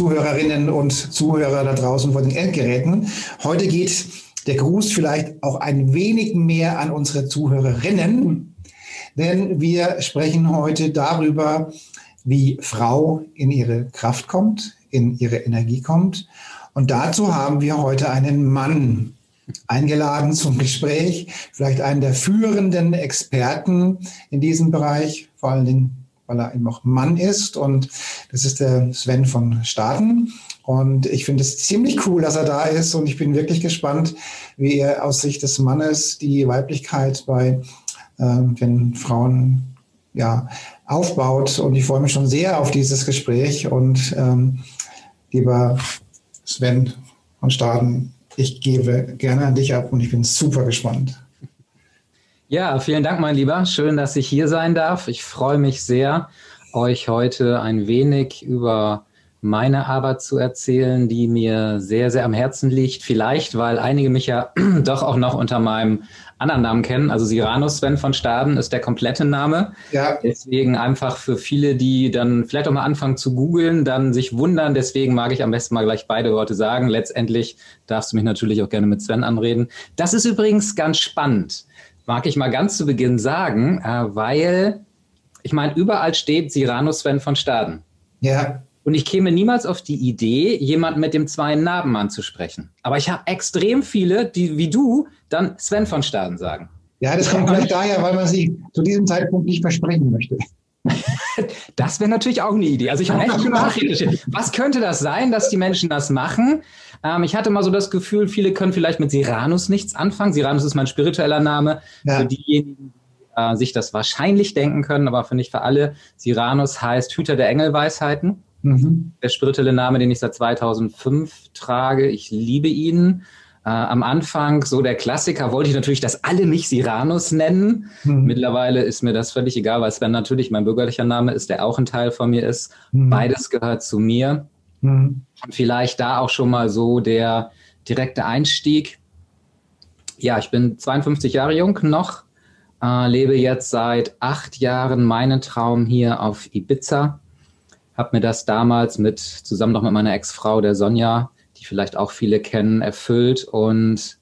Zuhörerinnen und Zuhörer da draußen vor den Endgeräten. Heute geht der Gruß vielleicht auch ein wenig mehr an unsere Zuhörerinnen, denn wir sprechen heute darüber, wie Frau in ihre Kraft kommt, in ihre Energie kommt. Und dazu haben wir heute einen Mann eingeladen zum Gespräch, vielleicht einen der führenden Experten in diesem Bereich, vor allen Dingen weil er eben auch Mann ist. Und das ist der Sven von Staden. Und ich finde es ziemlich cool, dass er da ist. Und ich bin wirklich gespannt, wie er aus Sicht des Mannes die Weiblichkeit bei äh, den Frauen ja, aufbaut. Und ich freue mich schon sehr auf dieses Gespräch. Und ähm, lieber Sven von Staden, ich gebe gerne an dich ab und ich bin super gespannt. Ja, vielen Dank, mein Lieber. Schön, dass ich hier sein darf. Ich freue mich sehr, euch heute ein wenig über meine Arbeit zu erzählen, die mir sehr, sehr am Herzen liegt. Vielleicht, weil einige mich ja doch auch noch unter meinem anderen Namen kennen. Also Siranus Sven von Staden ist der komplette Name. Ja. Deswegen einfach für viele, die dann vielleicht auch mal anfangen zu googeln, dann sich wundern. Deswegen mag ich am besten mal gleich beide Worte sagen. Letztendlich darfst du mich natürlich auch gerne mit Sven anreden. Das ist übrigens ganz spannend mag ich mal ganz zu Beginn sagen, äh, weil ich meine, überall steht Cyrano Sven von Staden. Ja. Und ich käme niemals auf die Idee, jemanden mit dem zweiten Namen anzusprechen. Aber ich habe extrem viele, die wie du dann Sven von Staden sagen. Ja, das kommt vielleicht daher, weil man sie zu diesem Zeitpunkt nicht versprechen möchte. das wäre natürlich auch eine Idee. Also ich habe echt nachrecherchiert. Was könnte das sein, dass die Menschen das machen? Ähm, ich hatte mal so das Gefühl, viele können vielleicht mit Siranus nichts anfangen. Siranus ist mein spiritueller Name. Ja. Für diejenigen, die äh, sich das wahrscheinlich denken können, aber für nicht für alle. Siranus heißt Hüter der Engelweisheiten. Mhm. Der spirituelle Name, den ich seit 2005 trage. Ich liebe ihn. Äh, am Anfang, so der Klassiker, wollte ich natürlich, dass alle mich Siranus nennen. Mhm. Mittlerweile ist mir das völlig egal, weil Sven natürlich mein bürgerlicher Name ist, der auch ein Teil von mir ist. Mhm. Beides gehört zu mir. Mhm. Vielleicht da auch schon mal so der direkte Einstieg. Ja, ich bin 52 Jahre jung noch, äh, lebe jetzt seit acht Jahren meinen Traum hier auf Ibiza. Habe mir das damals mit zusammen noch mit meiner Ex-Frau, der Sonja, die vielleicht auch viele kennen, erfüllt. Und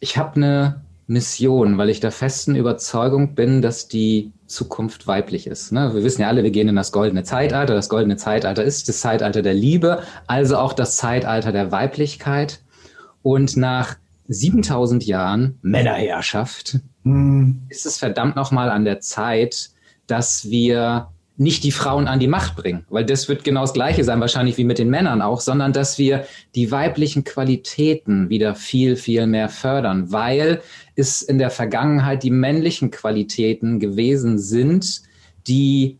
ich habe eine Mission, weil ich der festen Überzeugung bin, dass die Zukunft weiblich ist. Ne? Wir wissen ja alle, wir gehen in das goldene Zeitalter. Das goldene Zeitalter ist das Zeitalter der Liebe, also auch das Zeitalter der Weiblichkeit. Und nach 7000 Jahren Männerherrschaft hm. ist es verdammt nochmal an der Zeit, dass wir nicht die Frauen an die Macht bringen, weil das wird genau das Gleiche sein, wahrscheinlich wie mit den Männern auch, sondern dass wir die weiblichen Qualitäten wieder viel, viel mehr fördern, weil es in der Vergangenheit die männlichen Qualitäten gewesen sind, die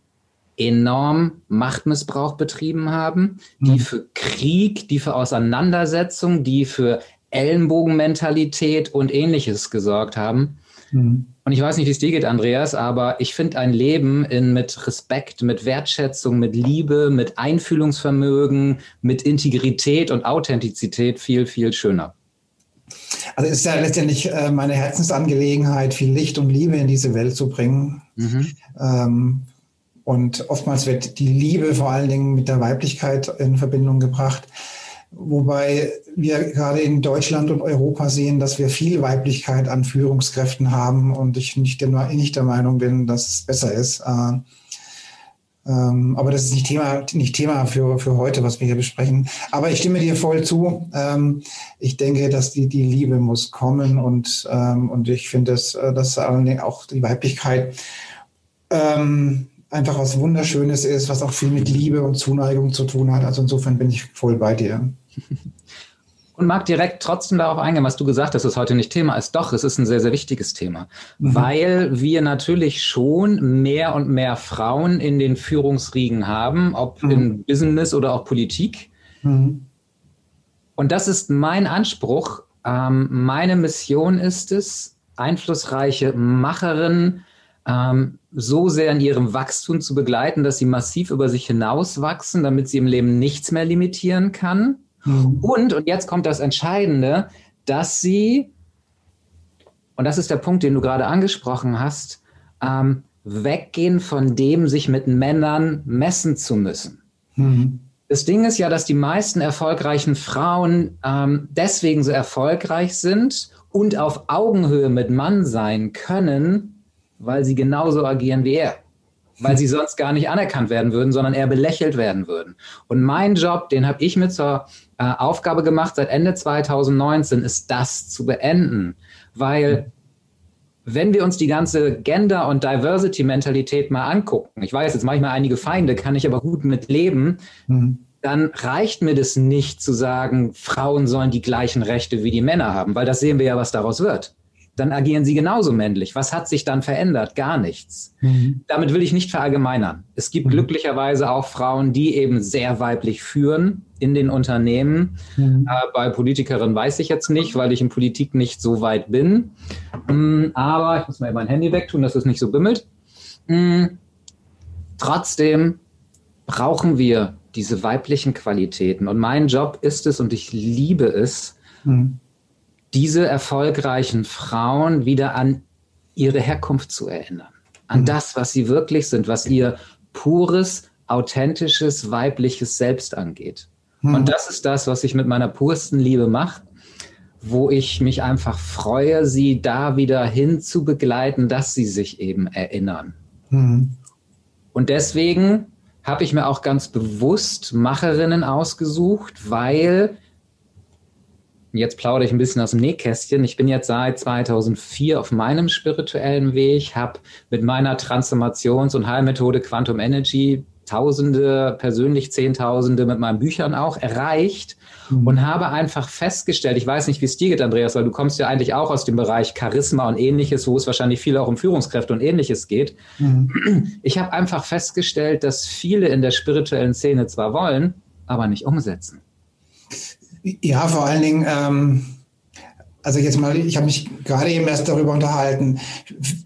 enorm Machtmissbrauch betrieben haben, die mhm. für Krieg, die für Auseinandersetzung, die für Ellenbogenmentalität und ähnliches gesorgt haben. Mhm. Und ich weiß nicht, wie es dir geht, Andreas, aber ich finde ein Leben in, mit Respekt, mit Wertschätzung, mit Liebe, mit Einfühlungsvermögen, mit Integrität und Authentizität viel, viel schöner. Also es ist ja letztendlich äh, meine Herzensangelegenheit, viel Licht und Liebe in diese Welt zu bringen. Mhm. Ähm, und oftmals wird die Liebe vor allen Dingen mit der Weiblichkeit in Verbindung gebracht. Wobei wir gerade in Deutschland und Europa sehen, dass wir viel Weiblichkeit an Führungskräften haben und ich nicht der, nicht der Meinung bin, dass es besser ist. Äh, ähm, aber das ist nicht Thema, nicht Thema für, für heute, was wir hier besprechen. Aber ich stimme dir voll zu. Ähm, ich denke, dass die, die Liebe muss kommen und, ähm, und ich finde, dass, äh, dass auch die Weiblichkeit ähm, einfach was Wunderschönes ist, was auch viel mit Liebe und Zuneigung zu tun hat. Also insofern bin ich voll bei dir. Und mag direkt trotzdem darauf eingehen, was du gesagt hast, dass es heute nicht Thema ist. Doch, es ist ein sehr, sehr wichtiges Thema, mhm. weil wir natürlich schon mehr und mehr Frauen in den Führungsriegen haben, ob mhm. in Business oder auch Politik. Mhm. Und das ist mein Anspruch. Ähm, meine Mission ist es, einflussreiche Macherinnen ähm, so sehr in ihrem Wachstum zu begleiten, dass sie massiv über sich hinauswachsen, damit sie im Leben nichts mehr limitieren kann Mhm. Und, und jetzt kommt das Entscheidende, dass sie, und das ist der Punkt, den du gerade angesprochen hast, ähm, weggehen von dem, sich mit Männern messen zu müssen. Mhm. Das Ding ist ja, dass die meisten erfolgreichen Frauen ähm, deswegen so erfolgreich sind und auf Augenhöhe mit Mann sein können, weil sie genauso agieren wie er weil sie sonst gar nicht anerkannt werden würden, sondern eher belächelt werden würden. Und mein Job, den habe ich mit zur äh, Aufgabe gemacht seit Ende 2019, ist das zu beenden, weil wenn wir uns die ganze Gender- und Diversity-Mentalität mal angucken, ich weiß, jetzt mache ich mal einige Feinde, kann ich aber gut mit leben, mhm. dann reicht mir das nicht zu sagen, Frauen sollen die gleichen Rechte wie die Männer haben, weil das sehen wir ja, was daraus wird dann agieren sie genauso männlich. Was hat sich dann verändert? Gar nichts. Mhm. Damit will ich nicht verallgemeinern. Es gibt mhm. glücklicherweise auch Frauen, die eben sehr weiblich führen in den Unternehmen. Mhm. Äh, bei Politikerinnen weiß ich jetzt nicht, weil ich in Politik nicht so weit bin. Mm, aber ich muss mal mein Handy wegtun, dass es nicht so bimmelt. Mm, trotzdem brauchen wir diese weiblichen Qualitäten. Und mein Job ist es, und ich liebe es, mhm diese erfolgreichen Frauen wieder an ihre Herkunft zu erinnern, an mhm. das, was sie wirklich sind, was ihr pures, authentisches, weibliches Selbst angeht. Mhm. Und das ist das, was ich mit meiner pursten Liebe mache, wo ich mich einfach freue, sie da wieder hin zu begleiten, dass sie sich eben erinnern. Mhm. Und deswegen habe ich mir auch ganz bewusst Macherinnen ausgesucht, weil jetzt plaudere ich ein bisschen aus dem Nähkästchen. Ich bin jetzt seit 2004 auf meinem spirituellen Weg, habe mit meiner Transformations- und Heilmethode Quantum Energy Tausende, persönlich Zehntausende mit meinen Büchern auch erreicht mhm. und habe einfach festgestellt, ich weiß nicht, wie es dir geht, Andreas, weil du kommst ja eigentlich auch aus dem Bereich Charisma und ähnliches, wo es wahrscheinlich viel auch um Führungskräfte und ähnliches geht. Mhm. Ich habe einfach festgestellt, dass viele in der spirituellen Szene zwar wollen, aber nicht umsetzen. Ja, vor allen Dingen, ähm, also jetzt mal, ich habe mich gerade eben erst darüber unterhalten.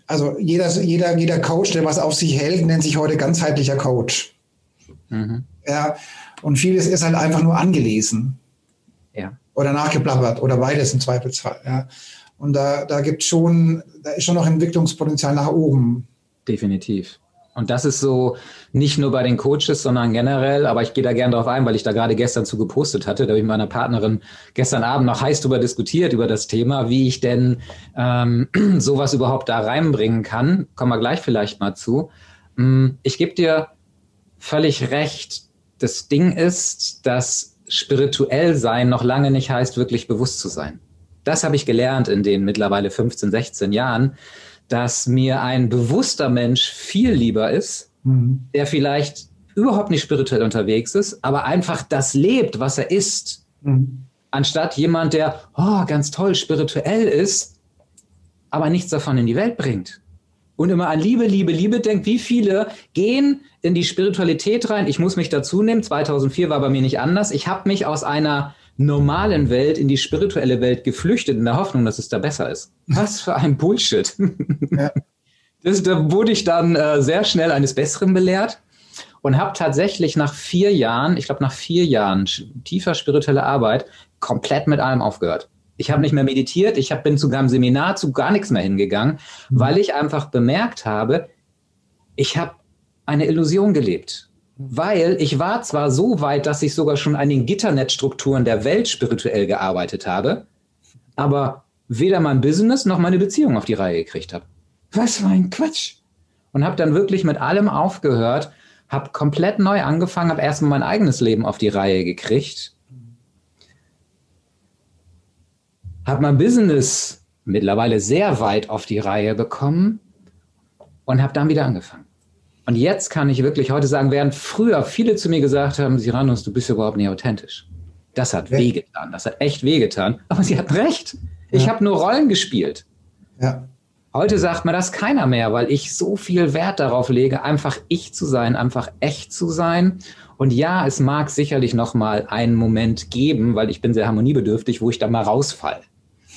Also jeder, jeder, jeder Coach, der was auf sich hält, nennt sich heute ganzheitlicher Coach. Mhm. Ja, und vieles ist halt einfach nur angelesen. Ja. Oder nachgeplappert oder beides im Zweifelsfall. Ja. Und da, da gibt schon, da ist schon noch Entwicklungspotenzial nach oben. Definitiv. Und das ist so nicht nur bei den Coaches, sondern generell, aber ich gehe da gerne drauf ein, weil ich da gerade gestern zu gepostet hatte. Da habe ich mit meiner Partnerin gestern Abend noch heiß drüber diskutiert, über das Thema, wie ich denn ähm, sowas überhaupt da reinbringen kann. Kommen wir gleich vielleicht mal zu. Mm, ich gebe dir völlig recht. Das Ding ist, dass spirituell sein noch lange nicht heißt, wirklich bewusst zu sein. Das habe ich gelernt in den mittlerweile 15, 16 Jahren dass mir ein bewusster Mensch viel lieber ist, mhm. der vielleicht überhaupt nicht spirituell unterwegs ist, aber einfach das lebt, was er ist, mhm. anstatt jemand, der oh, ganz toll spirituell ist, aber nichts davon in die Welt bringt. Und immer an Liebe, Liebe, Liebe denkt, wie viele gehen in die Spiritualität rein. Ich muss mich dazu nehmen. 2004 war bei mir nicht anders. Ich habe mich aus einer normalen Welt in die spirituelle Welt geflüchtet in der Hoffnung, dass es da besser ist. Was für ein Bullshit. Ja. Das, da wurde ich dann äh, sehr schnell eines Besseren belehrt und habe tatsächlich nach vier Jahren, ich glaube nach vier Jahren tiefer spirituelle Arbeit, komplett mit allem aufgehört. Ich habe nicht mehr meditiert, ich hab, bin zu einem Seminar zu gar nichts mehr hingegangen, mhm. weil ich einfach bemerkt habe, ich habe eine Illusion gelebt weil ich war zwar so weit, dass ich sogar schon an den Gitternetzstrukturen der Welt spirituell gearbeitet habe, aber weder mein Business noch meine Beziehung auf die Reihe gekriegt habe. Was für ein Quatsch! Und habe dann wirklich mit allem aufgehört, habe komplett neu angefangen, habe erstmal mein eigenes Leben auf die Reihe gekriegt, habe mein Business mittlerweile sehr weit auf die Reihe bekommen und habe dann wieder angefangen. Und jetzt kann ich wirklich heute sagen, während früher viele zu mir gesagt haben, Siranus, du bist überhaupt nicht authentisch. Das hat ja. wehgetan. Das hat echt wehgetan. Aber sie hat recht. Ich ja. habe nur Rollen gespielt. Ja. Heute sagt mir das keiner mehr, weil ich so viel Wert darauf lege, einfach ich zu sein, einfach echt zu sein. Und ja, es mag sicherlich noch mal einen Moment geben, weil ich bin sehr harmoniebedürftig, wo ich da mal rausfall.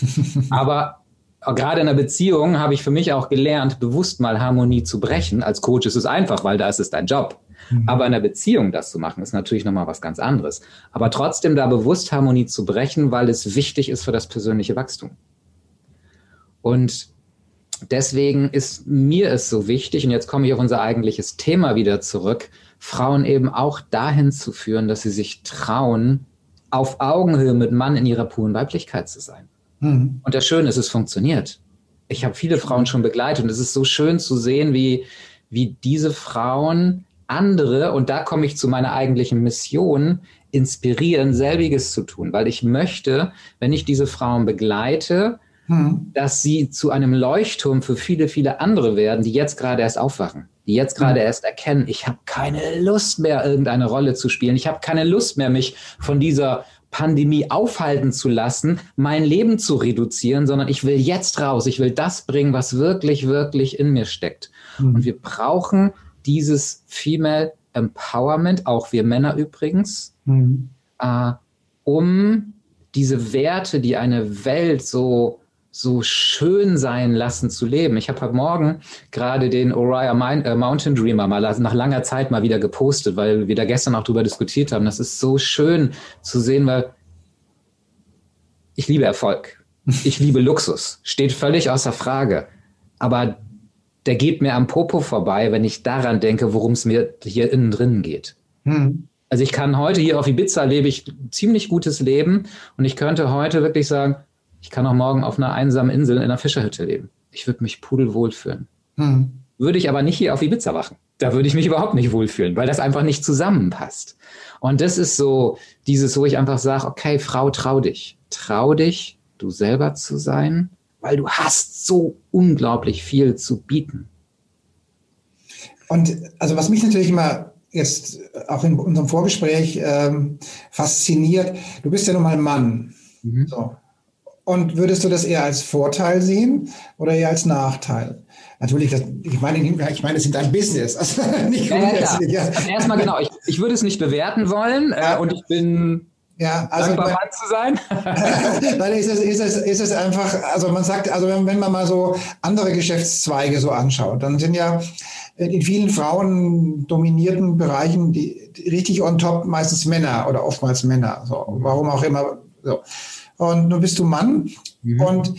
Aber gerade in einer Beziehung habe ich für mich auch gelernt, bewusst mal Harmonie zu brechen. Als Coach ist es einfach, weil da ist es dein Job. Mhm. Aber in einer Beziehung das zu machen, ist natürlich nochmal was ganz anderes. Aber trotzdem da bewusst Harmonie zu brechen, weil es wichtig ist für das persönliche Wachstum. Und deswegen ist mir es so wichtig, und jetzt komme ich auf unser eigentliches Thema wieder zurück, Frauen eben auch dahin zu führen, dass sie sich trauen, auf Augenhöhe mit Mann in ihrer puren Weiblichkeit zu sein. Mhm. Und das Schöne ist, es funktioniert. Ich habe viele Frauen schon begleitet und es ist so schön zu sehen, wie, wie diese Frauen andere, und da komme ich zu meiner eigentlichen Mission, inspirieren, selbiges zu tun, weil ich möchte, wenn ich diese Frauen begleite, hm. dass sie zu einem Leuchtturm für viele, viele andere werden, die jetzt gerade erst aufwachen, die jetzt gerade hm. erst erkennen, ich habe keine Lust mehr, irgendeine Rolle zu spielen, ich habe keine Lust mehr, mich von dieser Pandemie aufhalten zu lassen, mein Leben zu reduzieren, sondern ich will jetzt raus, ich will das bringen, was wirklich, wirklich in mir steckt. Hm. Und wir brauchen dieses Female Empowerment, auch wir Männer übrigens, mhm. äh, um diese Werte, die eine Welt so so schön sein lassen zu leben. Ich habe heute Morgen gerade den Oriah äh, Mountain Dreamer mal nach langer Zeit mal wieder gepostet, weil wir da gestern auch drüber diskutiert haben. Das ist so schön zu sehen, weil ich liebe Erfolg. Ich liebe Luxus. Steht völlig außer Frage. Aber der geht mir am Popo vorbei, wenn ich daran denke, worum es mir hier innen drin geht. Hm. Also ich kann heute hier auf Ibiza lebe ich ziemlich gutes Leben und ich könnte heute wirklich sagen, ich kann auch morgen auf einer einsamen Insel in einer Fischerhütte leben. Ich würde mich pudelwohl fühlen. Hm. Würde ich aber nicht hier auf Ibiza wachen. Da würde ich mich überhaupt nicht wohlfühlen, weil das einfach nicht zusammenpasst. Und das ist so dieses, wo ich einfach sage, okay, Frau, trau dich. Trau dich, du selber zu sein weil du hast so unglaublich viel zu bieten. Und also was mich natürlich immer jetzt auch in unserem Vorgespräch ähm, fasziniert, du bist ja nun mal Mann. Mhm. So. Und würdest du das eher als Vorteil sehen oder eher als Nachteil? Natürlich, das, ich meine, ich meine, es sind dein Business. Also nicht ja, ja, ja. Also erstmal genau, ich, ich würde es nicht bewerten wollen äh, und ich bin ja, also dankbar Mann zu sein. Dann ist es, ist, es, ist es einfach, also man sagt, also wenn, wenn man mal so andere Geschäftszweige so anschaut, dann sind ja in vielen Frauen dominierten Bereichen die, die richtig on top meistens Männer oder oftmals Männer. So, warum auch immer. So. Und nun bist du Mann mhm. und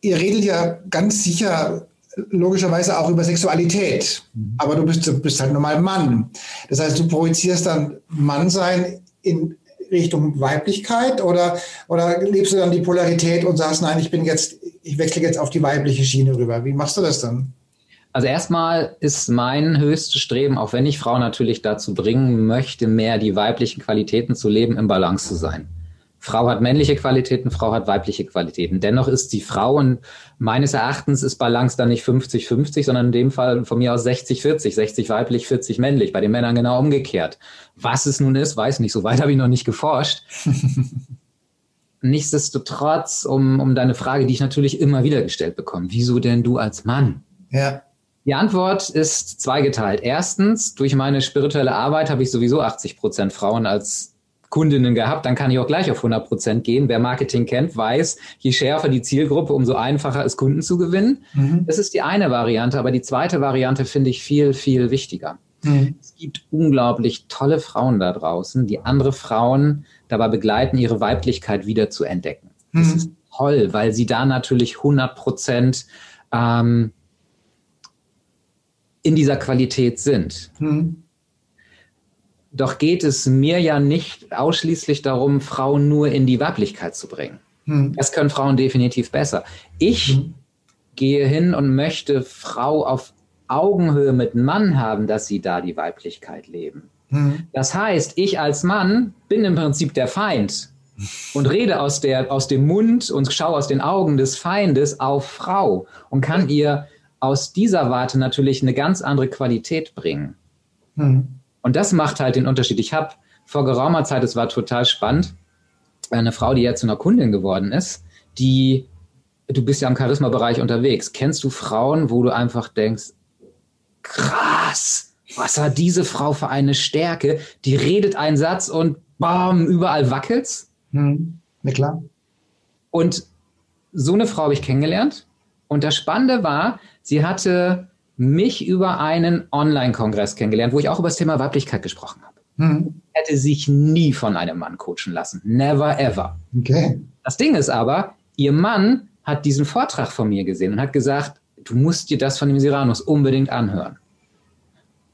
ihr redet ja ganz sicher logischerweise auch über Sexualität. Mhm. Aber du bist, du bist halt normal Mann. Das heißt, du projizierst dann Mannsein in Richtung Weiblichkeit oder, oder lebst du dann die Polarität und sagst, nein, ich bin jetzt, ich wechsle jetzt auf die weibliche Schiene rüber? Wie machst du das dann? Also erstmal ist mein höchstes Streben, auch wenn ich Frauen natürlich dazu bringen möchte, mehr die weiblichen Qualitäten zu leben, im Balance zu sein. Frau hat männliche Qualitäten, Frau hat weibliche Qualitäten. Dennoch ist die Frau und meines Erachtens ist Balance dann nicht 50-50, sondern in dem Fall von mir aus 60-40, 60 weiblich, 40 männlich. Bei den Männern genau umgekehrt. Was es nun ist, weiß nicht. So weit habe ich noch nicht geforscht. Nichtsdestotrotz, um, um deine Frage, die ich natürlich immer wieder gestellt bekomme, wieso denn du als Mann? Ja. Die Antwort ist zweigeteilt. Erstens, durch meine spirituelle Arbeit habe ich sowieso 80 Prozent Frauen als Kundinnen gehabt, dann kann ich auch gleich auf 100 Prozent gehen. Wer Marketing kennt, weiß, je schärfer die Zielgruppe, umso einfacher ist Kunden zu gewinnen. Mhm. Das ist die eine Variante, aber die zweite Variante finde ich viel, viel wichtiger. Mhm. Es gibt unglaublich tolle Frauen da draußen, die andere Frauen dabei begleiten, ihre Weiblichkeit wieder zu entdecken. Das mhm. ist toll, weil sie da natürlich 100 Prozent ähm, in dieser Qualität sind. Mhm. Doch geht es mir ja nicht ausschließlich darum, Frauen nur in die Weiblichkeit zu bringen. Hm. Das können Frauen definitiv besser. Ich hm. gehe hin und möchte Frau auf Augenhöhe mit Mann haben, dass sie da die Weiblichkeit leben. Hm. Das heißt, ich als Mann bin im Prinzip der Feind und rede aus, der, aus dem Mund und schaue aus den Augen des Feindes auf Frau und kann ihr aus dieser Warte natürlich eine ganz andere Qualität bringen. Hm. Und das macht halt den Unterschied. Ich habe vor geraumer Zeit, es war total spannend, eine Frau, die jetzt zu einer Kundin geworden ist, die, du bist ja im Charisma-Bereich unterwegs. Kennst du Frauen, wo du einfach denkst, krass, was hat diese Frau für eine Stärke? Die redet einen Satz und bam, überall wackelt's. Hm, na klar. Und so eine Frau habe ich kennengelernt. Und das Spannende war, sie hatte mich über einen Online-Kongress kennengelernt, wo ich auch über das Thema Weiblichkeit gesprochen habe. Hm. Hätte sich nie von einem Mann coachen lassen. Never ever. Okay. Das Ding ist aber, ihr Mann hat diesen Vortrag von mir gesehen und hat gesagt, du musst dir das von dem Siranus unbedingt anhören.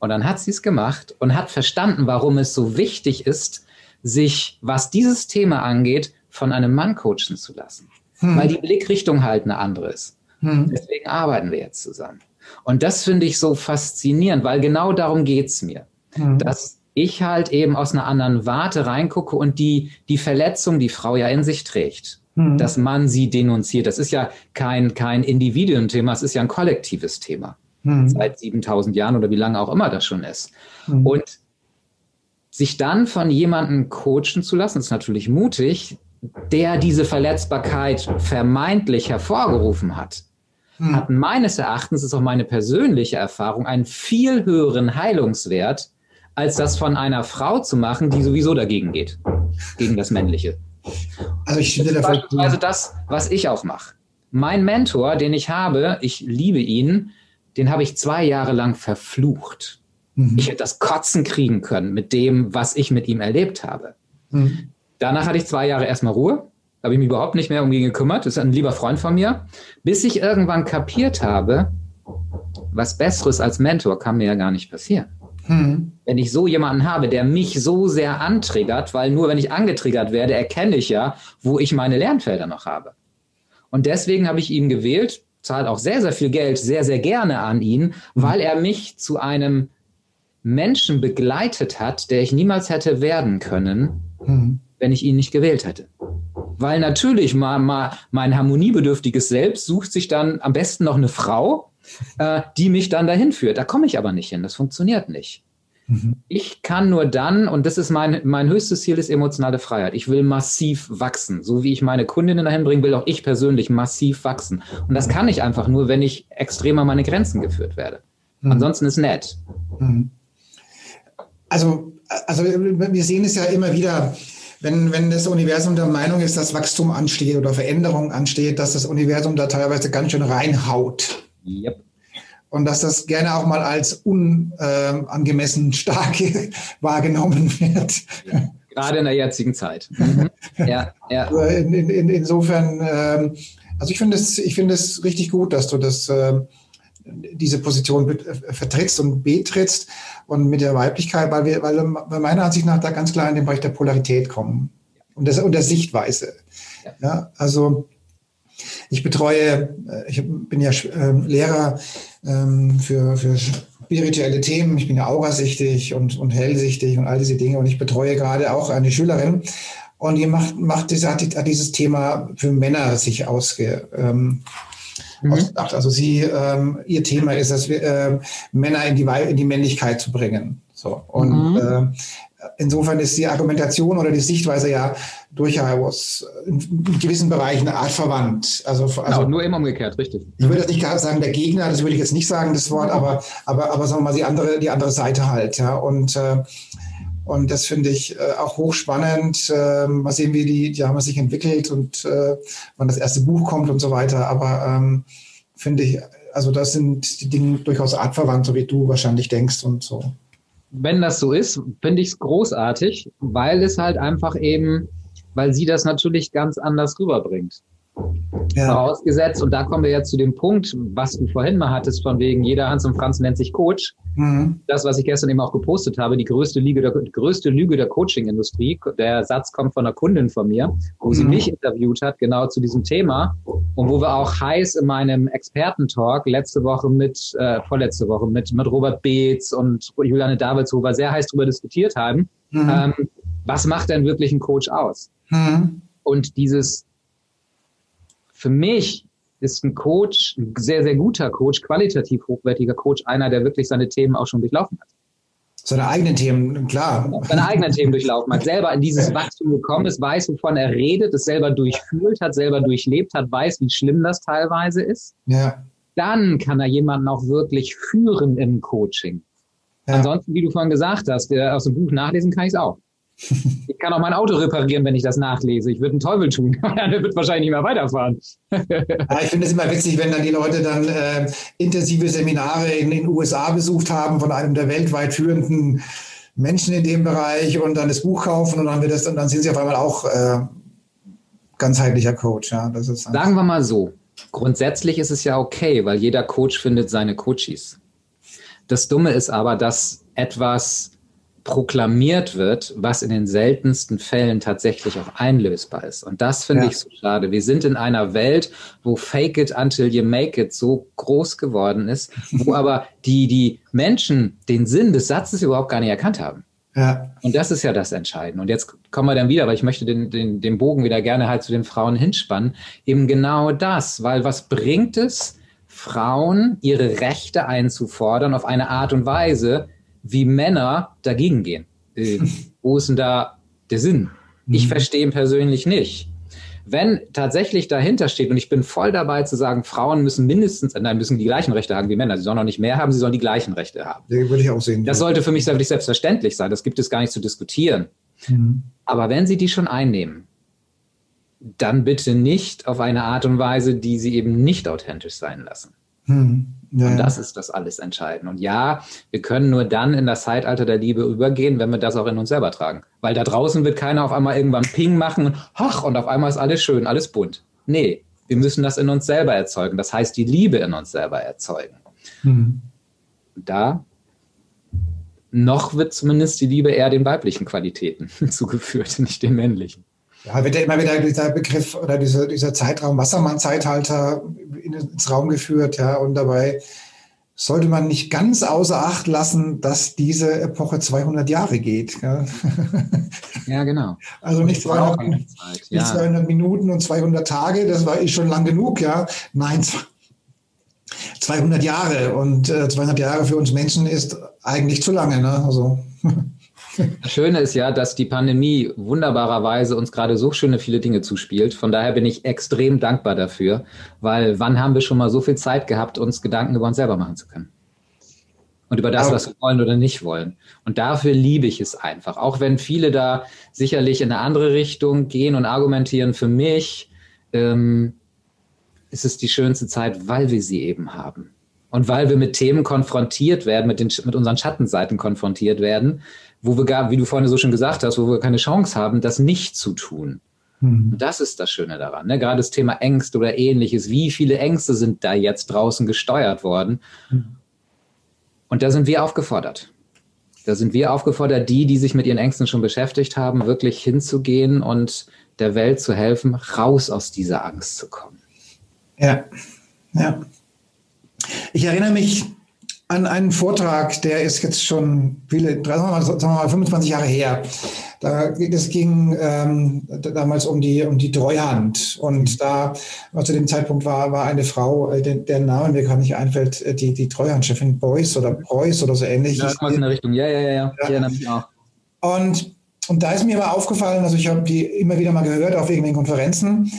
Und dann hat sie es gemacht und hat verstanden, warum es so wichtig ist, sich, was dieses Thema angeht, von einem Mann coachen zu lassen. Hm. Weil die Blickrichtung halt eine andere ist. Hm. Deswegen arbeiten wir jetzt zusammen. Und das finde ich so faszinierend, weil genau darum geht es mir. Hm. Dass ich halt eben aus einer anderen Warte reingucke und die, die Verletzung, die Frau ja in sich trägt, hm. dass man sie denunziert. Das ist ja kein, kein Individuenthema, es ist ja ein kollektives Thema. Hm. Seit 7000 Jahren oder wie lange auch immer das schon ist. Hm. Und sich dann von jemandem coachen zu lassen, ist natürlich mutig, der diese Verletzbarkeit vermeintlich hervorgerufen hat, hm. hat meines Erachtens, ist auch meine persönliche Erfahrung, einen viel höheren Heilungswert, als das von einer Frau zu machen, die sowieso dagegen geht, gegen das Männliche. Also ich stimme das Also das, was ich auch mache. Mein Mentor, den ich habe, ich liebe ihn, den habe ich zwei Jahre lang verflucht. Mhm. Ich hätte das Kotzen kriegen können mit dem, was ich mit ihm erlebt habe. Mhm. Danach hatte ich zwei Jahre erstmal Ruhe. Habe ich mich überhaupt nicht mehr um ihn gekümmert. Das ist ein lieber Freund von mir. Bis ich irgendwann kapiert habe, was Besseres als Mentor kann mir ja gar nicht passieren. Mhm. Wenn ich so jemanden habe, der mich so sehr antriggert, weil nur wenn ich angetriggert werde, erkenne ich ja, wo ich meine Lernfelder noch habe. Und deswegen habe ich ihn gewählt, zahlt auch sehr, sehr viel Geld, sehr, sehr gerne an ihn, mhm. weil er mich zu einem Menschen begleitet hat, der ich niemals hätte werden können, mhm. Wenn ich ihn nicht gewählt hätte. Weil natürlich mal, mal mein harmoniebedürftiges Selbst sucht sich dann am besten noch eine Frau, äh, die mich dann dahin führt. Da komme ich aber nicht hin. Das funktioniert nicht. Mhm. Ich kann nur dann, und das ist mein, mein höchstes Ziel, ist emotionale Freiheit. Ich will massiv wachsen. So wie ich meine Kundinnen dahin bringen will, auch ich persönlich massiv wachsen. Und das kann ich einfach nur, wenn ich extrem an meine Grenzen geführt werde. Mhm. Ansonsten ist nett. Mhm. Also, also wir sehen es ja immer wieder, wenn, wenn das Universum der Meinung ist, dass Wachstum ansteht oder Veränderung ansteht, dass das Universum da teilweise ganz schön reinhaut. Yep und dass das gerne auch mal als unangemessen äh, stark wahrgenommen wird. Ja, gerade in der jetzigen Zeit. Mhm. Ja, ja. Also in, in, insofern, äh, also ich finde es, ich finde es richtig gut, dass du das, äh, diese Position vertrittst und betrittst und mit der Weiblichkeit, weil wir, weil wir meiner Ansicht nach da ganz klar in den Bereich der Polarität kommen und, das, und der Sichtweise. Ja, ja also ich betreue, äh, ich bin ja ähm, Lehrer ähm, für, für spirituelle Themen. Ich bin ja aurasichtig und, und hellsichtig und all diese Dinge. Und ich betreue gerade auch eine Schülerin. Und die macht, macht diese, hat dieses Thema für Männer sich ausge, ähm, mhm. ausgedacht. Also sie, ähm, ihr Thema ist es, äh, Männer in die, in die Männlichkeit zu bringen. So. Und mhm. äh, insofern ist die Argumentation oder die Sichtweise ja durchaus in gewissen Bereichen eine Art verwandt. Also, also genau, nur immer umgekehrt, richtig. Ich würde jetzt nicht sagen der Gegner, das würde ich jetzt nicht sagen, das Wort, aber, aber, aber sagen wir mal die andere, die andere Seite halt. Ja. Und, äh, und das finde ich äh, auch hochspannend. Äh, mal sehen, wie die, die haben sich entwickelt und äh, wann das erste Buch kommt und so weiter. Aber ähm, finde ich, also das sind die Dinge durchaus artverwandt, so wie du wahrscheinlich denkst und so wenn das so ist, finde ich es großartig, weil es halt einfach eben, weil sie das natürlich ganz anders rüberbringt. Ja. Vorausgesetzt, und da kommen wir jetzt zu dem Punkt, was du vorhin mal hattest, von wegen jeder Hans und Franz nennt sich Coach. Mhm. Das, was ich gestern eben auch gepostet habe, die größte Lüge der, größte Lüge der Coaching-Industrie. Der Satz kommt von einer Kundin von mir, wo mhm. sie mich interviewt hat, genau zu diesem Thema. Und wo wir auch heiß in meinem Experten-Talk letzte Woche mit, äh, vorletzte Woche mit, mit Robert Beetz und Juliane Davidshofer sehr heiß darüber diskutiert haben. Mhm. Ähm, was macht denn wirklich ein Coach aus? Mhm. Und dieses, für mich ist ein Coach, ein sehr, sehr guter Coach, qualitativ hochwertiger Coach, einer, der wirklich seine Themen auch schon durchlaufen hat. seine eigenen Themen, klar. Seine eigenen Themen durchlaufen hat, selber in dieses Wachstum gekommen ist, weiß, wovon er redet, es selber durchfühlt hat, selber durchlebt hat, weiß, wie schlimm das teilweise ist. Ja. Dann kann er jemanden auch wirklich führen im Coaching. Ja. Ansonsten, wie du vorhin gesagt hast, aus dem Buch nachlesen kann ich es auch. Ich kann auch mein Auto reparieren, wenn ich das nachlese. Ich würde einen Teufel tun. Der wird wahrscheinlich nicht mehr weiterfahren. Ja, ich finde es immer witzig, wenn dann die Leute dann äh, intensive Seminare in den USA besucht haben von einem der weltweit führenden Menschen in dem Bereich und dann das Buch kaufen und dann wird das und dann sind sie auf einmal auch äh, ganzheitlicher Coach. Ja, das ist Sagen wir mal so. Grundsätzlich ist es ja okay, weil jeder Coach findet seine Coaches. Das Dumme ist aber, dass etwas proklamiert wird, was in den seltensten Fällen tatsächlich auch einlösbar ist. Und das finde ja. ich so schade. Wir sind in einer Welt, wo Fake it until you make it so groß geworden ist, wo aber die, die Menschen den Sinn des Satzes überhaupt gar nicht erkannt haben. Ja. Und das ist ja das Entscheidende. Und jetzt kommen wir dann wieder, weil ich möchte den, den, den Bogen wieder gerne halt zu den Frauen hinspannen. Eben genau das, weil was bringt es, Frauen ihre Rechte einzufordern auf eine Art und Weise, wie Männer dagegen gehen. Äh, wo ist denn da der Sinn? Ich mhm. verstehe ihn persönlich nicht. Wenn tatsächlich dahinter steht, und ich bin voll dabei zu sagen, Frauen müssen mindestens, nein, müssen die gleichen Rechte haben wie Männer. Sie sollen auch nicht mehr haben, sie sollen die gleichen Rechte haben. Die würde ich auch sehen. Das sollte für mich selbstverständlich sein. Das gibt es gar nicht zu diskutieren. Mhm. Aber wenn sie die schon einnehmen, dann bitte nicht auf eine Art und Weise, die sie eben nicht authentisch sein lassen. Mhm. Ja, und das ist das alles entscheidend. Und ja, wir können nur dann in das Zeitalter der Liebe übergehen, wenn wir das auch in uns selber tragen. Weil da draußen wird keiner auf einmal irgendwann Ping machen und ach, und auf einmal ist alles schön, alles bunt. Nee, wir müssen das in uns selber erzeugen. Das heißt, die Liebe in uns selber erzeugen. Mhm. Da noch wird zumindest die Liebe eher den weiblichen Qualitäten zugeführt, nicht den männlichen. Ja, wird ja immer wieder dieser Begriff oder dieser, dieser Zeitraum Wassermann-Zeitalter ins Raum geführt, ja, und dabei sollte man nicht ganz außer Acht lassen, dass diese Epoche 200 Jahre geht. Ja, ja genau. Also nicht 200, nicht ja. 200 Minuten und 200 Tage, das war eh schon lang genug, ja. Nein, 200 Jahre und äh, 200 Jahre für uns Menschen ist eigentlich zu lange, ne? Also. Das Schöne ist ja, dass die Pandemie wunderbarerweise uns gerade so schöne viele Dinge zuspielt. Von daher bin ich extrem dankbar dafür, weil wann haben wir schon mal so viel Zeit gehabt, uns Gedanken über uns selber machen zu können? Und über das, was wir wollen oder nicht wollen. Und dafür liebe ich es einfach. Auch wenn viele da sicherlich in eine andere Richtung gehen und argumentieren, für mich ähm, ist es die schönste Zeit, weil wir sie eben haben. Und weil wir mit Themen konfrontiert werden, mit, den, mit unseren Schattenseiten konfrontiert werden, wo wir gar, wie du vorhin so schon gesagt hast, wo wir keine Chance haben, das nicht zu tun. Mhm. Das ist das Schöne daran. Ne? Gerade das Thema Ängste oder ähnliches. Wie viele Ängste sind da jetzt draußen gesteuert worden? Mhm. Und da sind wir aufgefordert. Da sind wir aufgefordert, die, die sich mit ihren Ängsten schon beschäftigt haben, wirklich hinzugehen und der Welt zu helfen, raus aus dieser Angst zu kommen. Ja, ja. Ich erinnere mich an einen Vortrag, der ist jetzt schon viele, sagen wir mal, sagen wir mal 25 Jahre her. Da, es ging ähm, damals um die, um die Treuhand. Und da zu dem Zeitpunkt war, war eine Frau, äh, der, der Name mir gerade nicht einfällt, äh, die, die Treuhandchefin Beuys oder Preuß oder so ähnlich. Ja, was in der Richtung. Ja, ja, ja, ja. Ich erinnere mich auch. Und, und da ist mir aber aufgefallen, also ich habe die immer wieder mal gehört auf irgendwelchen Konferenzen,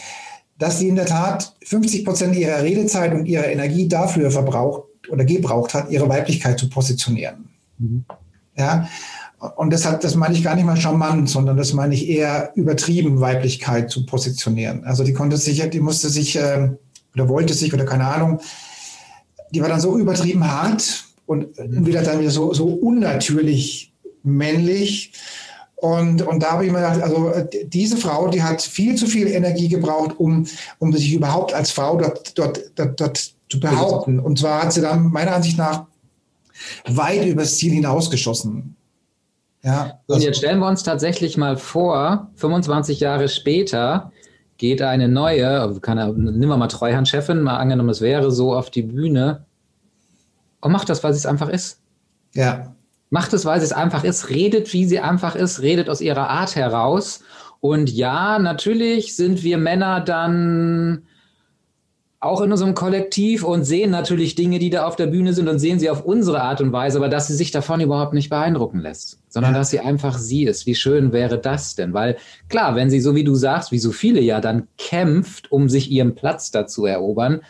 dass sie in der Tat 50 Prozent ihrer Redezeit und ihrer Energie dafür verbraucht, oder gebraucht hat, ihre Weiblichkeit zu positionieren. Mhm. Ja, und deshalb, das meine ich gar nicht mal charmant, sondern das meine ich eher übertrieben, Weiblichkeit zu positionieren. Also die konnte sich, die musste sich äh, oder wollte sich oder keine Ahnung, die war dann so übertrieben hart und wieder dann wieder so, so unnatürlich männlich. Und, und da habe ich mir gedacht, also diese Frau, die hat viel zu viel Energie gebraucht, um, um sich überhaupt als Frau dort, dort, dort, dort zu behaupten. Und zwar hat sie dann meiner Ansicht nach weit übers Ziel hinausgeschossen. Ja, und jetzt stellen wir uns tatsächlich mal vor, 25 Jahre später geht eine neue, kann, nehmen wir mal Treuhandchefin, mal angenommen, es wäre so auf die Bühne und macht das, weil sie es einfach ist. Ja. Macht es, weil sie es einfach ist, redet, wie sie einfach ist, redet aus ihrer Art heraus. Und ja, natürlich sind wir Männer dann auch in unserem Kollektiv und sehen natürlich Dinge, die da auf der Bühne sind und sehen sie auf unsere Art und Weise, aber dass sie sich davon überhaupt nicht beeindrucken lässt, sondern ja. dass sie einfach sie ist. Wie schön wäre das denn? Weil klar, wenn sie so wie du sagst, wie so viele ja dann kämpft, um sich ihren Platz dazu erobern,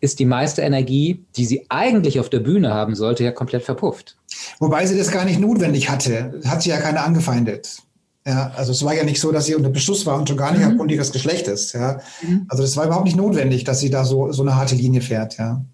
ist die meiste Energie, die sie eigentlich auf der Bühne haben sollte, ja komplett verpufft. Wobei sie das gar nicht notwendig hatte. Hat sie ja keine angefeindet. Ja, also es war ja nicht so, dass sie unter Beschuss war und schon gar nicht mhm. aufgrund ihres Geschlechtes. Ja. Mhm. Also das war überhaupt nicht notwendig, dass sie da so, so eine harte Linie fährt. Ja.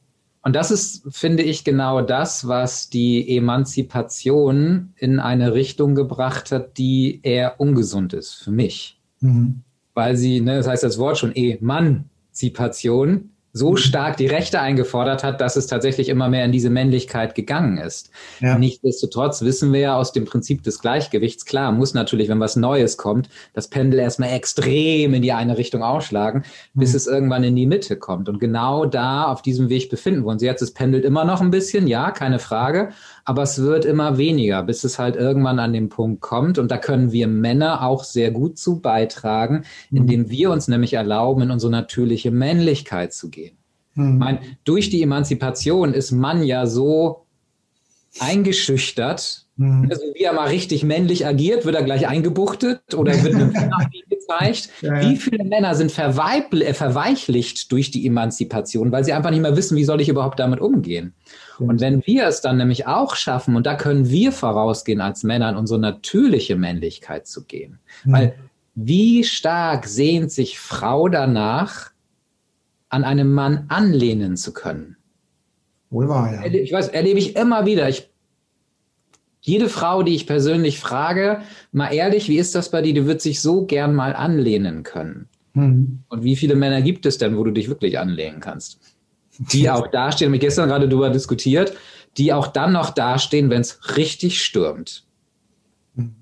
Und das ist, finde ich, genau das, was die Emanzipation in eine Richtung gebracht hat, die eher ungesund ist für mich. Mhm. Weil sie, ne, das heißt das Wort schon, Emanzipation, so stark die Rechte eingefordert hat, dass es tatsächlich immer mehr in diese Männlichkeit gegangen ist. Ja. Nichtsdestotrotz wissen wir ja aus dem Prinzip des Gleichgewichts, klar, muss natürlich, wenn was Neues kommt, das Pendel erstmal extrem in die eine Richtung ausschlagen, bis mhm. es irgendwann in die Mitte kommt. Und genau da auf diesem Weg befinden wir uns. Jetzt, es pendelt immer noch ein bisschen, ja, keine Frage, aber es wird immer weniger, bis es halt irgendwann an den Punkt kommt. Und da können wir Männer auch sehr gut zu beitragen, mhm. indem wir uns nämlich erlauben, in unsere natürliche Männlichkeit zu gehen. Mhm. Mein, durch die Emanzipation ist Mann ja so eingeschüchtert, mhm. also wie er mal richtig männlich agiert, wird er gleich eingebuchtet oder wird mit gezeigt. Ja, ja. Wie viele Männer sind äh, verweichlicht durch die Emanzipation, weil sie einfach nicht mehr wissen, wie soll ich überhaupt damit umgehen. Und wenn wir es dann nämlich auch schaffen, und da können wir vorausgehen als Männer, in unsere natürliche Männlichkeit zu gehen. Mhm. Weil wie stark sehnt sich Frau danach, an einem Mann anlehnen zu können? Wohl wahr, ja. Ich weiß, erlebe ich immer wieder. Ich, jede Frau, die ich persönlich frage, mal ehrlich, wie ist das bei dir? Du würdest sich so gern mal anlehnen können. Mhm. Und wie viele Männer gibt es denn, wo du dich wirklich anlehnen kannst? die auch dastehen, haben gestern gerade darüber diskutiert, die auch dann noch dastehen, wenn es richtig stürmt. Hm.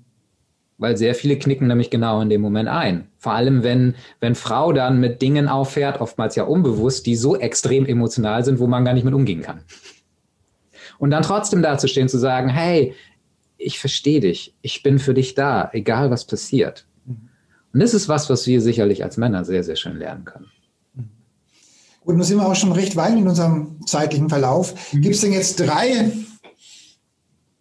Weil sehr viele knicken nämlich genau in dem Moment ein. Vor allem, wenn, wenn Frau dann mit Dingen auffährt, oftmals ja unbewusst, die so extrem emotional sind, wo man gar nicht mit umgehen kann. Und dann trotzdem dazustehen, zu sagen, hey, ich verstehe dich, ich bin für dich da, egal was passiert. Hm. Und das ist was, was wir sicherlich als Männer sehr, sehr schön lernen können. Gut, nun sind wir auch schon recht weit in unserem zeitlichen Verlauf. Mhm. Gibt es denn jetzt drei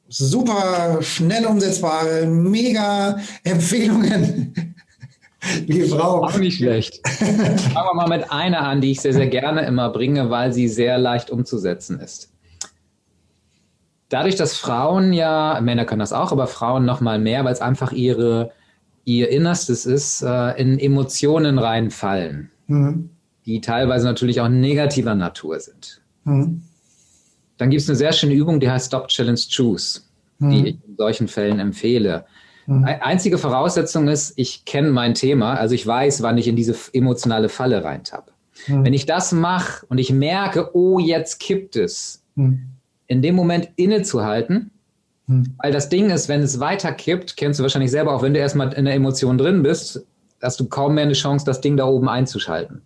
super schnell umsetzbare, mega Empfehlungen? Frau. Auch nicht schlecht. Fangen wir mal mit einer an, die ich sehr, sehr gerne immer bringe, weil sie sehr leicht umzusetzen ist. Dadurch, dass Frauen ja, Männer können das auch, aber Frauen noch mal mehr, weil es einfach ihre, ihr Innerstes ist, äh, in Emotionen reinfallen. Mhm die teilweise natürlich auch negativer Natur sind. Mhm. Dann gibt es eine sehr schöne Übung, die heißt Stop Challenge Choose, mhm. die ich in solchen Fällen empfehle. Mhm. Einzige Voraussetzung ist, ich kenne mein Thema, also ich weiß, wann ich in diese emotionale Falle reintappe. Mhm. Wenn ich das mache und ich merke, oh, jetzt kippt es, mhm. In dem Moment innezuhalten, mhm. weil das Ding ist, wenn es weiter kippt, kennst du wahrscheinlich selber auch, wenn du erstmal in der Emotion drin bist, hast du kaum mehr eine Chance, das Ding da oben einzuschalten.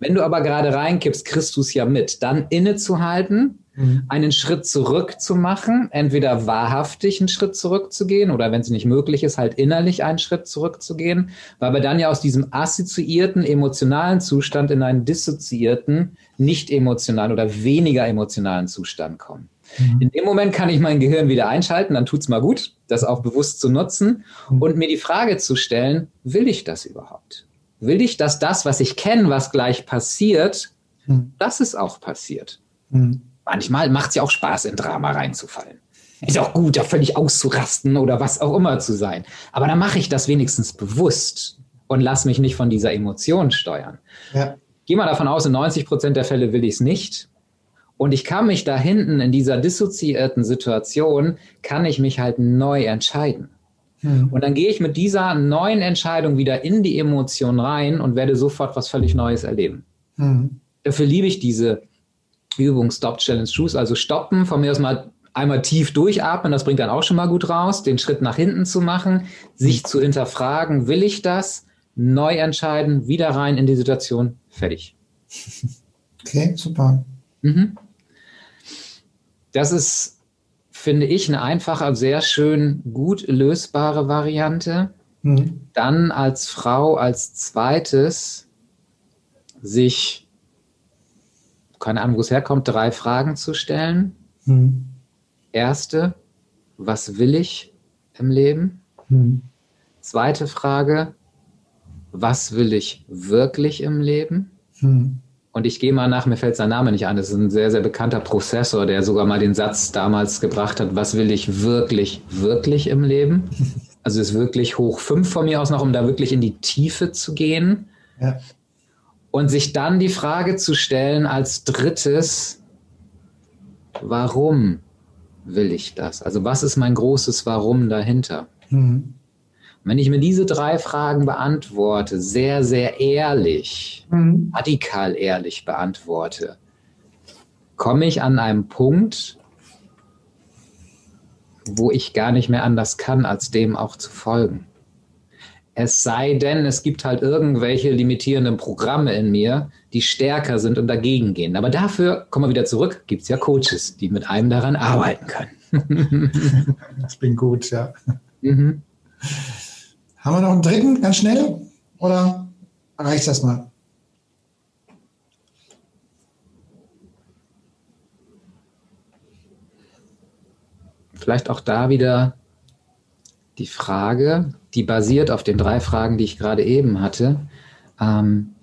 Wenn du aber gerade reinkippst, kriegst du es ja mit. Dann innezuhalten, mhm. einen Schritt zurück zu machen, entweder wahrhaftig einen Schritt zurückzugehen oder wenn es nicht möglich ist, halt innerlich einen Schritt zurückzugehen, weil wir dann ja aus diesem assoziierten emotionalen Zustand in einen dissoziierten, nicht emotionalen oder weniger emotionalen Zustand kommen. Mhm. In dem Moment kann ich mein Gehirn wieder einschalten, dann tut es mal gut, das auch bewusst zu nutzen mhm. und mir die Frage zu stellen, will ich das überhaupt? will ich, dass das, was ich kenne, was gleich passiert, hm. dass es auch passiert. Hm. Manchmal macht es ja auch Spaß, in Drama reinzufallen. Ist auch gut, da völlig auszurasten oder was auch immer zu sein. Aber dann mache ich das wenigstens bewusst und lass mich nicht von dieser Emotion steuern. Ja. Geh mal davon aus, in 90 Prozent der Fälle will ich es nicht. Und ich kann mich da hinten in dieser dissoziierten Situation, kann ich mich halt neu entscheiden. Mhm. Und dann gehe ich mit dieser neuen Entscheidung wieder in die Emotion rein und werde sofort was völlig Neues erleben. Mhm. Dafür liebe ich diese Übung Stop Challenge Choose, also stoppen, von mir aus mal einmal tief durchatmen, das bringt dann auch schon mal gut raus, den Schritt nach hinten zu machen, sich mhm. zu hinterfragen, will ich das, neu entscheiden, wieder rein in die Situation, fertig. Okay, super. Mhm. Das ist finde ich, eine einfache, sehr schön gut lösbare Variante. Mhm. Dann als Frau als zweites sich keine Ahnung, wo es herkommt, drei Fragen zu stellen. Hm. Erste, was will ich im Leben? Hm. Zweite Frage, was will ich wirklich im Leben? Hm. Und ich gehe mal nach, mir fällt sein Name nicht an, das ist ein sehr, sehr bekannter Professor, der sogar mal den Satz damals gebracht hat, was will ich wirklich, wirklich im Leben? Also ist wirklich hoch fünf von mir aus noch, um da wirklich in die Tiefe zu gehen. Ja. Und sich dann die Frage zu stellen als drittes, warum will ich das? Also was ist mein großes Warum dahinter? Mhm. Wenn ich mir diese drei Fragen beantworte, sehr, sehr ehrlich, mhm. radikal ehrlich beantworte, komme ich an einem Punkt, wo ich gar nicht mehr anders kann, als dem auch zu folgen. Es sei denn, es gibt halt irgendwelche limitierenden Programme in mir, die stärker sind und dagegen gehen. Aber dafür, kommen wir wieder zurück, gibt es ja Coaches, die mit einem daran arbeiten können. das klingt gut, ja. Mhm. Haben wir noch einen dritten, ganz schnell? Oder reicht das mal? Vielleicht auch da wieder die Frage, die basiert auf den drei Fragen, die ich gerade eben hatte. Ähm,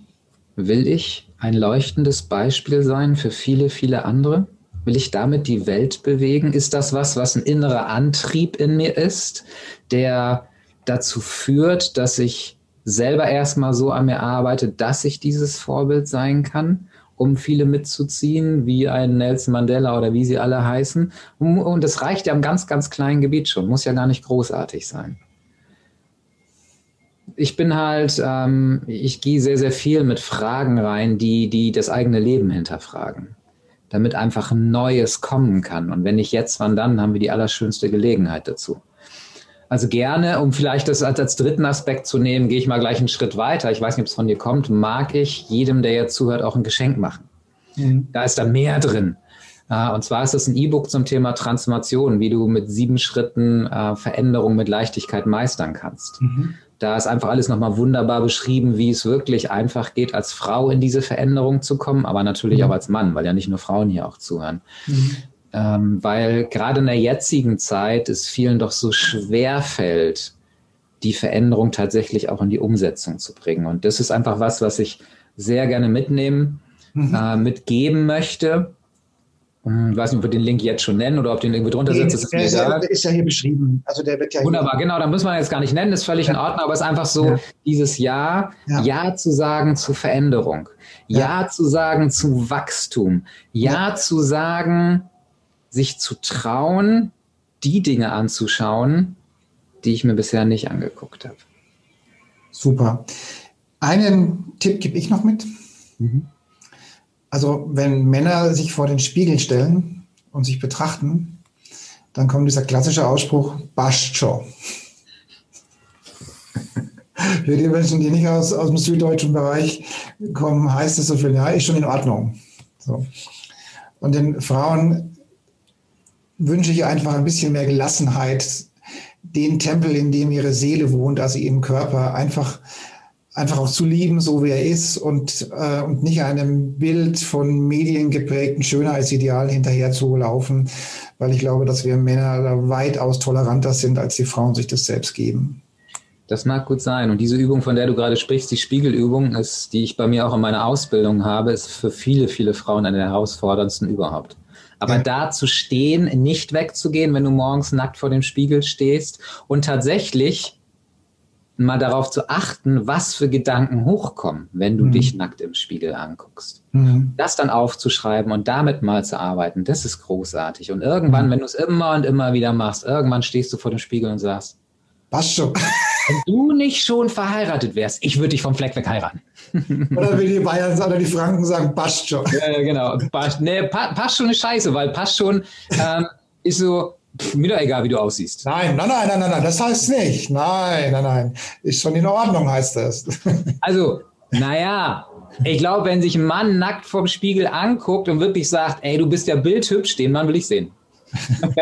will ich ein leuchtendes Beispiel sein für viele, viele andere? Will ich damit die Welt bewegen? Ist das was, was ein innerer Antrieb in mir ist, der dazu führt, dass ich selber erstmal so an mir arbeite, dass ich dieses Vorbild sein kann? um viele mitzuziehen, wie ein Nelson Mandela oder wie sie alle heißen. Und das reicht ja im ganz, ganz kleinen Gebiet schon, muss ja gar nicht großartig sein. Ich bin halt, ähm, ich gehe sehr, sehr viel mit Fragen rein, die, die das eigene Leben hinterfragen, damit einfach ein Neues kommen kann. Und wenn nicht jetzt, wann dann, haben wir die allerschönste Gelegenheit dazu. Also gerne, um vielleicht das als, als dritten Aspekt zu nehmen, gehe ich mal gleich einen Schritt weiter. Ich weiß nicht, ob es von dir kommt. Mag ich jedem, der jetzt zuhört, auch ein Geschenk machen. Mhm. Da ist da mehr drin. Und zwar ist das ein E-Book zum Thema Transformation, wie du mit sieben Schritten uh, Veränderung mit Leichtigkeit meistern kannst. Mhm. Da ist einfach alles nochmal wunderbar beschrieben, wie es wirklich einfach geht, als Frau in diese Veränderung zu kommen, aber natürlich mhm. auch als Mann, weil ja nicht nur Frauen hier auch zuhören. Mhm ähm, weil gerade in der jetzigen Zeit es vielen doch so schwer fällt, die Veränderung tatsächlich auch in die Umsetzung zu bringen. Und das ist einfach was, was ich sehr gerne mitnehmen, mhm. äh, mitgeben möchte. Hm, ich weiß nicht, ob wir den Link jetzt schon nennen oder ob den irgendwie drunter nee, setzt. Der, ist ja, ist ja hier beschrieben. Also der wird ja Wunderbar, genau, da muss man jetzt gar nicht nennen, ist völlig ja. in Ordnung, aber es ist einfach so, ja. dieses Ja, ja, ja zu sagen zu Veränderung, Ja, zu sagen zu Wachstum, Ja, zu sagen, sich zu trauen, die Dinge anzuschauen, die ich mir bisher nicht angeguckt habe. Super. Einen Tipp gebe ich noch mit. Mhm. Also wenn Männer sich vor den Spiegel stellen und sich betrachten, dann kommt dieser klassische Ausspruch, Bascho. Für die Menschen, die nicht aus, aus dem süddeutschen Bereich kommen, heißt es so viel, ja, ist schon in Ordnung. So. Und den Frauen wünsche ich einfach ein bisschen mehr Gelassenheit, den Tempel, in dem ihre Seele wohnt, also ihren Körper, einfach, einfach auch zu lieben, so wie er ist und, äh, und nicht einem Bild von mediengeprägten Schönheitsidealen hinterher zu laufen, weil ich glaube, dass wir Männer da weitaus toleranter sind, als die Frauen sich das selbst geben. Das mag gut sein. Und diese Übung, von der du gerade sprichst, die Spiegelübung, ist, die ich bei mir auch in meiner Ausbildung habe, ist für viele, viele Frauen eine der herausforderndsten überhaupt. Aber ja. da zu stehen, nicht wegzugehen, wenn du morgens nackt vor dem Spiegel stehst und tatsächlich mal darauf zu achten, was für Gedanken hochkommen, wenn du mhm. dich nackt im Spiegel anguckst. Mhm. Das dann aufzuschreiben und damit mal zu arbeiten, das ist großartig. Und irgendwann, mhm. wenn du es immer und immer wieder machst, irgendwann stehst du vor dem Spiegel und sagst, Passt schon. Wenn du nicht schon verheiratet wärst, ich würde dich vom Fleck weg heiraten. Oder wie die Bayern oder die Franken sagen, passt schon. Ja, genau. Passt, nee, passt schon ist scheiße, weil passt schon ähm, ist so, pff, mir doch egal, wie du aussiehst. Nein, nein, nein, nein, nein, nein, das heißt nicht. Nein, nein, nein. Ist schon in Ordnung, heißt das. Also, naja, ich glaube, wenn sich ein Mann nackt vorm Spiegel anguckt und wirklich sagt, ey, du bist ja bildhübsch, den Mann will ich sehen.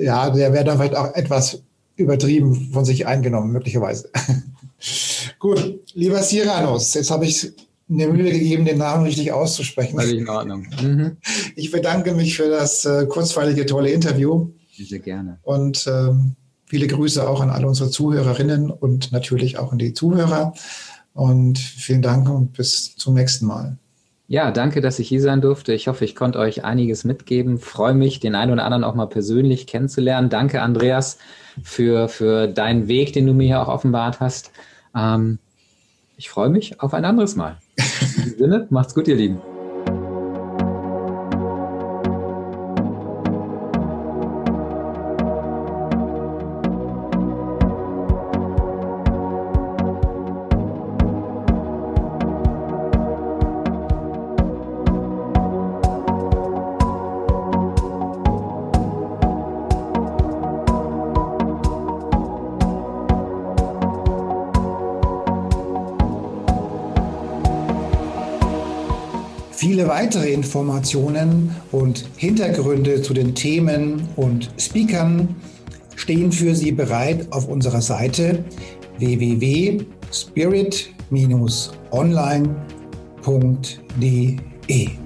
ja, der wäre dann vielleicht auch etwas übertrieben von sich eingenommen, möglicherweise. Gut, lieber Cyrano, jetzt habe ich mir Mühe gegeben, den Namen richtig auszusprechen. Völlig in Ordnung. Mhm. Ich bedanke mich für das äh, kurzweilige, tolle Interview. Sehr gerne. Und ähm, viele Grüße auch an alle unsere Zuhörerinnen und natürlich auch an die Zuhörer. Und vielen Dank und bis zum nächsten Mal. Ja, danke, dass ich hier sein durfte. Ich hoffe, ich konnte euch einiges mitgeben. Freue mich, den einen oder anderen auch mal persönlich kennenzulernen. Danke, Andreas, für, für deinen Weg, den du mir hier auch offenbart hast. Ähm, ich freue mich auf ein anderes Mal. In diesem Sinne, macht's gut, ihr Lieben. Viele weitere Informationen und Hintergründe zu den Themen und Speakern stehen für Sie bereit auf unserer Seite www.spirit-online.de.